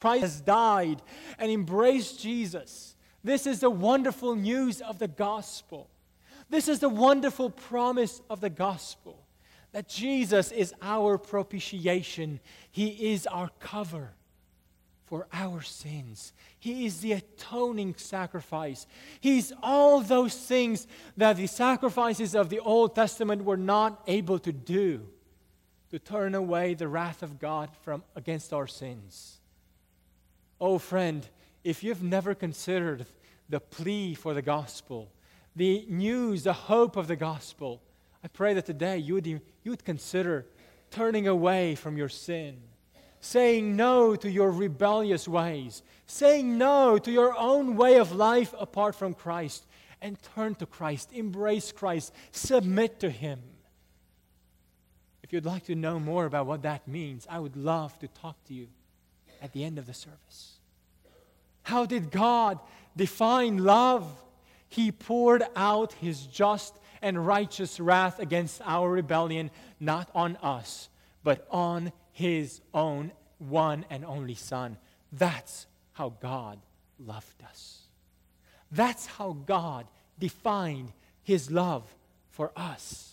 Christ has died and embraced Jesus. This is the wonderful news of the gospel. This is the wonderful promise of the gospel that Jesus is our propitiation, He is our cover for our sins. He is the atoning sacrifice. He's all those things that the sacrifices of the Old Testament were not able to do to turn away the wrath of God from against our sins. Oh friend, if you've never considered the plea for the gospel, the news, the hope of the gospel, I pray that today you would, you would consider turning away from your sin saying no to your rebellious ways, saying no to your own way of life apart from Christ, and turn to Christ, embrace Christ, submit to Him. If you'd like to know more about what that means, I would love to talk to you at the end of the service. How did God define love? He poured out His just and righteous wrath against our rebellion, not on us, but on his own one and only Son. That's how God loved us. That's how God defined his love for us.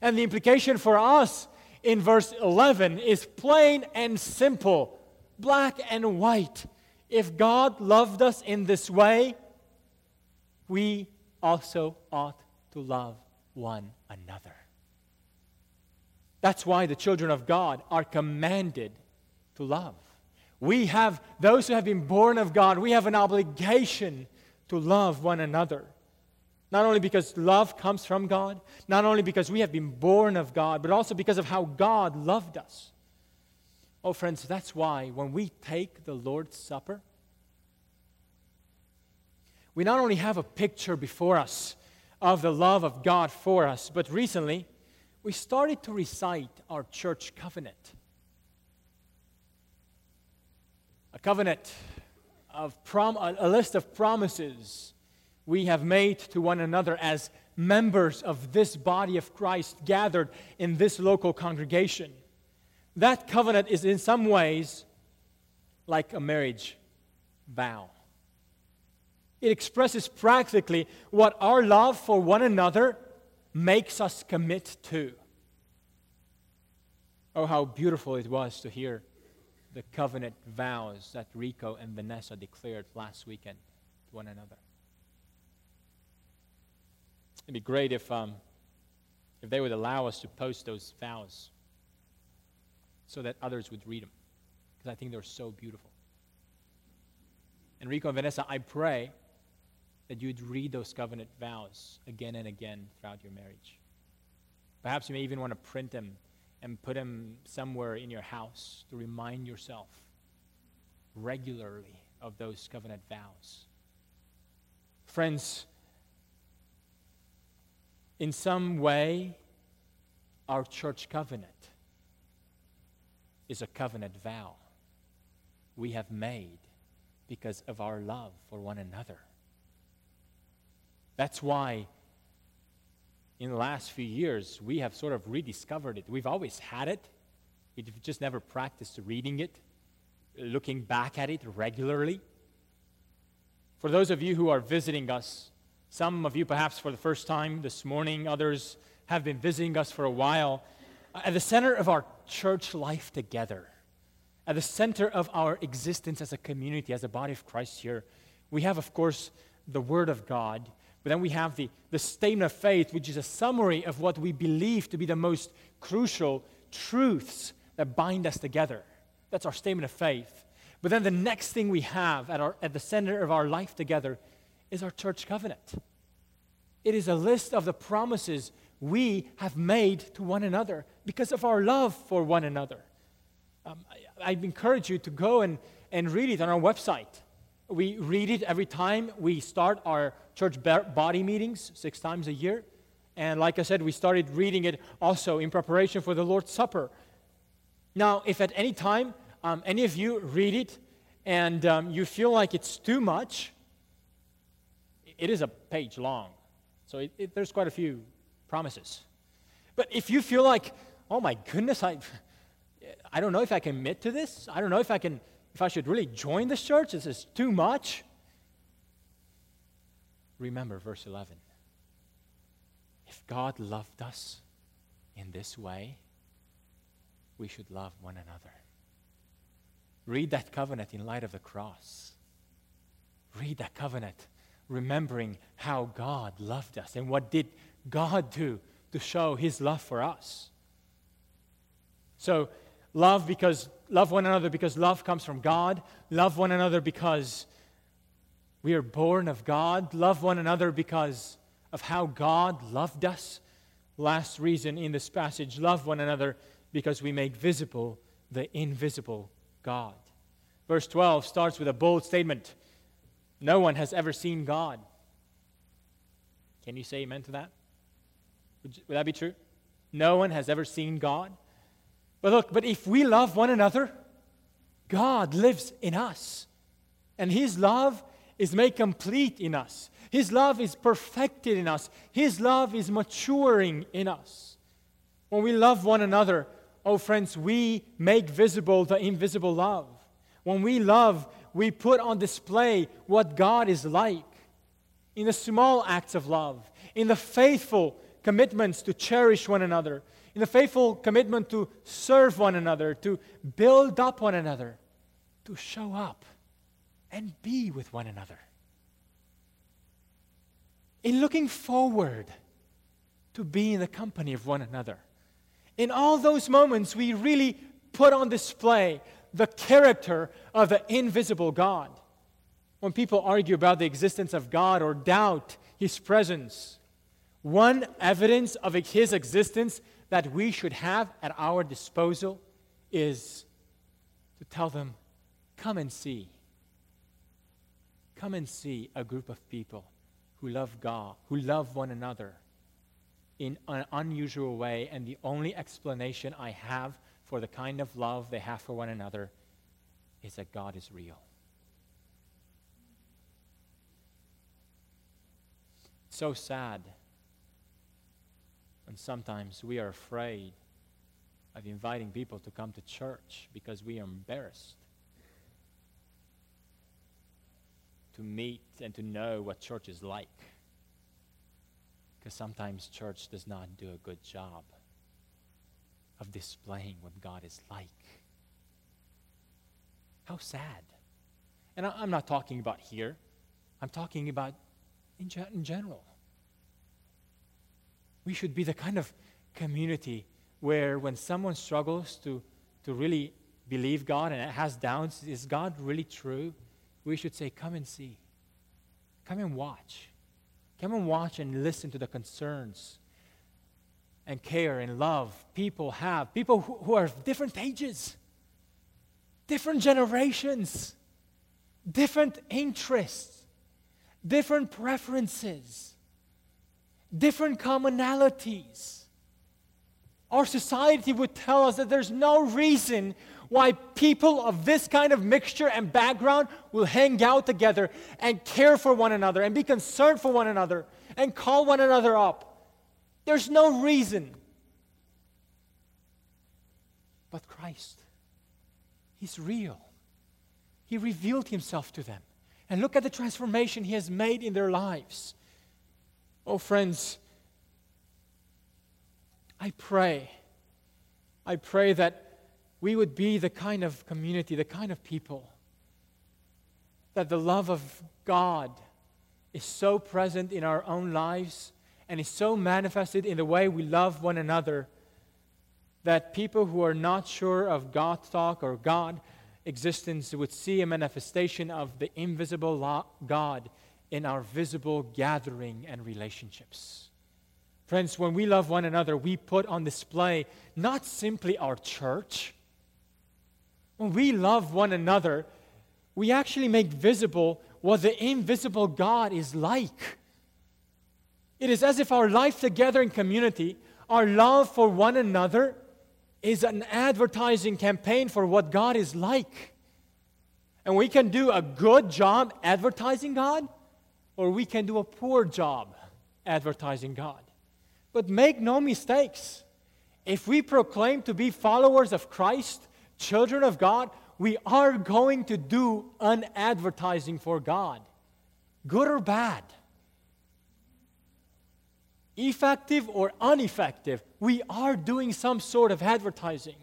And the implication for us in verse 11 is plain and simple, black and white. If God loved us in this way, we also ought to love one another. That's why the children of God are commanded to love. We have, those who have been born of God, we have an obligation to love one another. Not only because love comes from God, not only because we have been born of God, but also because of how God loved us. Oh, friends, that's why when we take the Lord's Supper, we not only have a picture before us of the love of God for us, but recently we started to recite our church covenant. A covenant of prom- a list of promises we have made to one another as members of this body of Christ gathered in this local congregation. That covenant is in some ways like a marriage vow. It expresses practically what our love for one another makes us commit to. Oh, how beautiful it was to hear the covenant vows that Rico and Vanessa declared last weekend to one another. It'd be great if, um, if they would allow us to post those vows so that others would read them, because I think they're so beautiful. Enrico and Vanessa, I pray that you'd read those covenant vows again and again throughout your marriage. Perhaps you may even want to print them and put them somewhere in your house to remind yourself regularly of those covenant vows. Friends, in some way, our church covenant is a covenant vow we have made because of our love for one another. That's why in the last few years we have sort of rediscovered it. We've always had it, we've just never practiced reading it, looking back at it regularly. For those of you who are visiting us, some of you perhaps for the first time this morning, others have been visiting us for a while. At the center of our church life together, at the center of our existence as a community, as a body of Christ here, we have, of course, the Word of God. But then we have the, the statement of faith, which is a summary of what we believe to be the most crucial truths that bind us together. That's our statement of faith. But then the next thing we have at, our, at the center of our life together is our church covenant. It is a list of the promises we have made to one another because of our love for one another. Um, I, I encourage you to go and, and read it on our website. We read it every time we start our church body meetings, six times a year. And like I said, we started reading it also in preparation for the Lord's Supper. Now, if at any time um, any of you read it and um, you feel like it's too much, it is a page long. So it, it, there's quite a few promises. But if you feel like, oh my goodness, I, I don't know if I can commit to this, I don't know if I can if I should really join this church, this is too much. Remember verse 11. If God loved us in this way, we should love one another. Read that covenant in light of the cross. Read that covenant, remembering how God loved us and what did God do to show his love for us. So, love because love one another because love comes from God, love one another because we are born of God, love one another because of how God loved us. Last reason in this passage, love one another because we make visible the invisible God. Verse 12 starts with a bold statement No one has ever seen God. Can you say amen to that? Would, would that be true? No one has ever seen God. But look, but if we love one another, God lives in us. And His love is made complete in us. His love is perfected in us. His love is maturing in us. When we love one another, oh friends, we make visible the invisible love. When we love, we put on display what God is like in the small acts of love, in the faithful commitments to cherish one another, in the faithful commitment to serve one another, to build up one another, to show up and be with one another. In looking forward to being in the company of one another. In all those moments, we really put on display the character of the invisible God. When people argue about the existence of God or doubt his presence, one evidence of his existence that we should have at our disposal is to tell them, Come and see. Come and see a group of people who love God, who love one another in an unusual way, and the only explanation I have for the kind of love they have for one another is that God is real. so sad. And sometimes we are afraid of inviting people to come to church because we are embarrassed to meet and to know what church is like. Because sometimes church does not do a good job of displaying what God is like. How sad. And I'm not talking about here, I'm talking about in, ge- in general. We should be the kind of community where when someone struggles to, to really believe God and has doubts, is God really true? We should say, Come and see. Come and watch. Come and watch and listen to the concerns and care and love people have. People who, who are of different ages, different generations, different interests, different preferences, different commonalities. Our society would tell us that there's no reason why people of this kind of mixture and background will hang out together and care for one another and be concerned for one another and call one another up. There's no reason. But Christ, He's real. He revealed Himself to them. And look at the transformation He has made in their lives. Oh, friends, I pray, I pray that we would be the kind of community, the kind of people that the love of God is so present in our own lives and is so manifested in the way we love one another that people who are not sure of God talk or God existence would see a manifestation of the invisible God in our visible gathering and relationships. Friends, when we love one another, we put on display not simply our church. When we love one another, we actually make visible what the invisible God is like. It is as if our life together in community, our love for one another, is an advertising campaign for what God is like. And we can do a good job advertising God, or we can do a poor job advertising God. But make no mistakes. If we proclaim to be followers of Christ, children of God, we are going to do an advertising for God, good or bad. Effective or ineffective, we are doing some sort of advertising.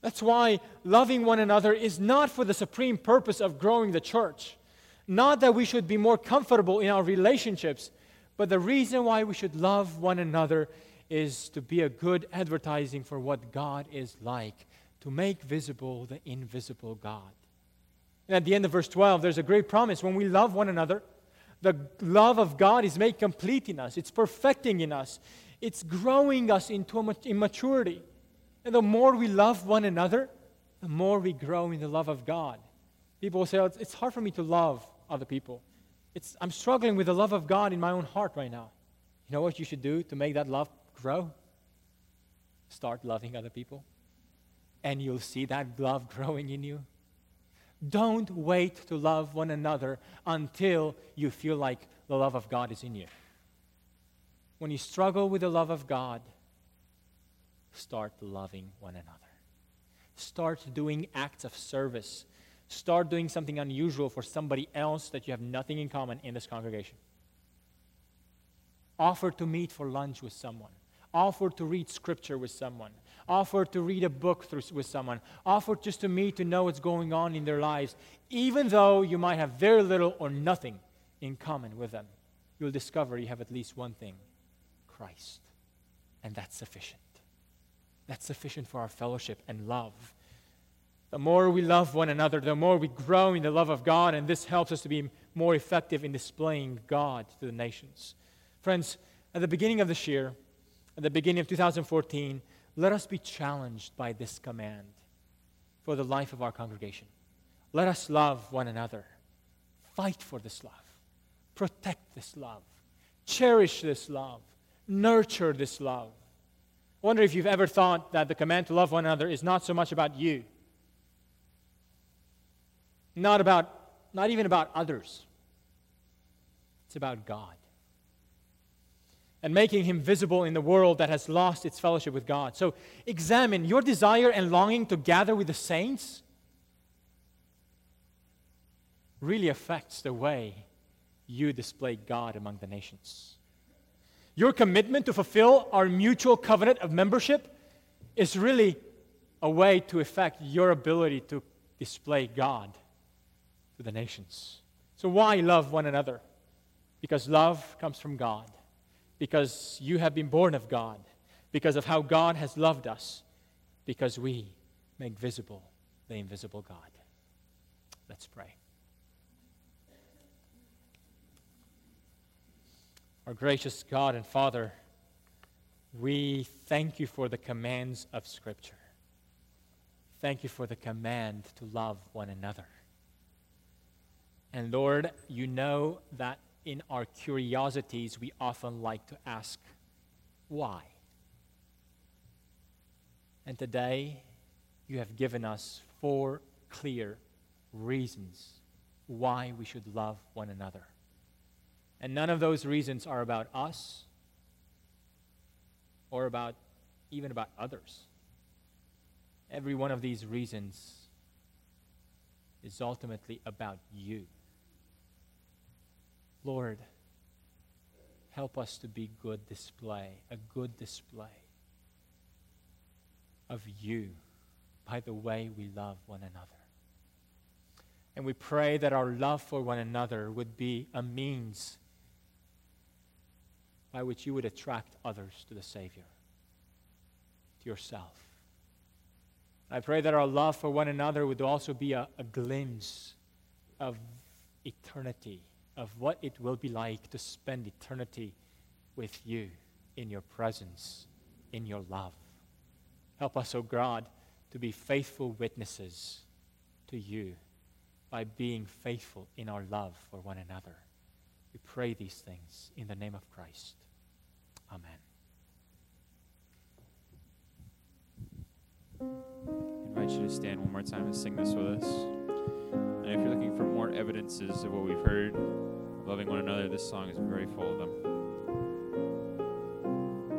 That's why loving one another is not for the supreme purpose of growing the church. Not that we should be more comfortable in our relationships, but the reason why we should love one another is to be a good advertising for what God is like, to make visible the invisible God. And at the end of verse 12, there's a great promise. When we love one another, the love of God is made complete in us, it's perfecting in us, it's growing us into a maturity. And the more we love one another, the more we grow in the love of God. People say, oh, it's hard for me to love other people. It's, I'm struggling with the love of God in my own heart right now. You know what you should do to make that love grow? Start loving other people. And you'll see that love growing in you. Don't wait to love one another until you feel like the love of God is in you. When you struggle with the love of God, start loving one another. Start doing acts of service. Start doing something unusual for somebody else that you have nothing in common in this congregation. Offer to meet for lunch with someone. Offer to read scripture with someone. Offer to read a book through, with someone. Offer just to meet to know what's going on in their lives. Even though you might have very little or nothing in common with them, you'll discover you have at least one thing Christ. And that's sufficient. That's sufficient for our fellowship and love. The more we love one another, the more we grow in the love of God, and this helps us to be more effective in displaying God to the nations. Friends, at the beginning of this year, at the beginning of 2014, let us be challenged by this command for the life of our congregation. Let us love one another. Fight for this love. Protect this love. Cherish this love. Nurture this love. I wonder if you've ever thought that the command to love one another is not so much about you, not about, not even about others. It's about God and making him visible in the world that has lost its fellowship with God. So examine your desire and longing to gather with the saints really affects the way you display God among the nations. Your commitment to fulfill our mutual covenant of membership is really a way to affect your ability to display God to the nations. So, why love one another? Because love comes from God, because you have been born of God, because of how God has loved us, because we make visible the invisible God. Let's pray. Our gracious God and Father, we thank you for the commands of Scripture. Thank you for the command to love one another. And Lord, you know that in our curiosities, we often like to ask, why? And today, you have given us four clear reasons why we should love one another. And none of those reasons are about us or about even about others. Every one of these reasons is ultimately about you. Lord, help us to be good display, a good display of you by the way we love one another. And we pray that our love for one another would be a means by which you would attract others to the Savior, to yourself. I pray that our love for one another would also be a, a glimpse of eternity, of what it will be like to spend eternity with you in your presence, in your love. Help us, O oh God, to be faithful witnesses to you by being faithful in our love for one another. We pray these things in the name of Christ. Amen. I invite you to stand one more time and sing this with us. And if you're looking for more evidences of what we've heard, loving one another, this song is very full of them.